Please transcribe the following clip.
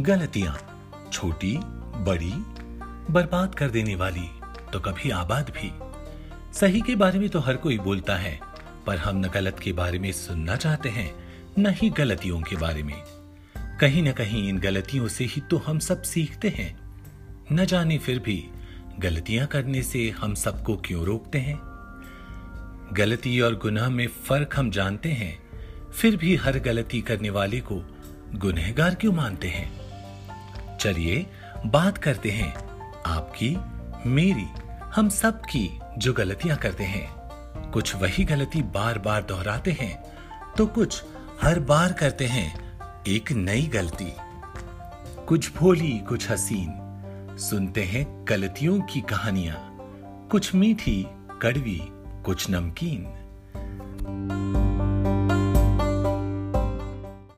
गलतियाँ, छोटी, बड़ी, बर्बाद कर देने वाली तो कभी आबाद भी। सही के बारे में तो हर कोई बोलता है, पर हम न गलत के बारे में सुनना चाहते हैं, न ही गलतियों के बारे में। कहीं न कहीं इन गलतियों से ही तो हम सब सीखते हैं। न जाने फिर भी, गलतियाँ करने से हम सबको क्यों रोकते हैं? गलती और गुनाह में फ़र्क हम जानते हैं, फिर भी हर गलती करने वाले को गुनहगार क्यों मानते हैं? चलिए बात करते हैं। आपकी, मेरी, हम सब की जो गलतियाँ करते हैं। कुछ वही गलती बार बार दोहराते हैं तो कुछ हर बार करते हैं एक नई गलती। कुछ भोली, कुछ हसीन, सुनते हैं गलतियों की कहानियाँ। कुछ मीठी, कड़वी, कुछ नमकीन।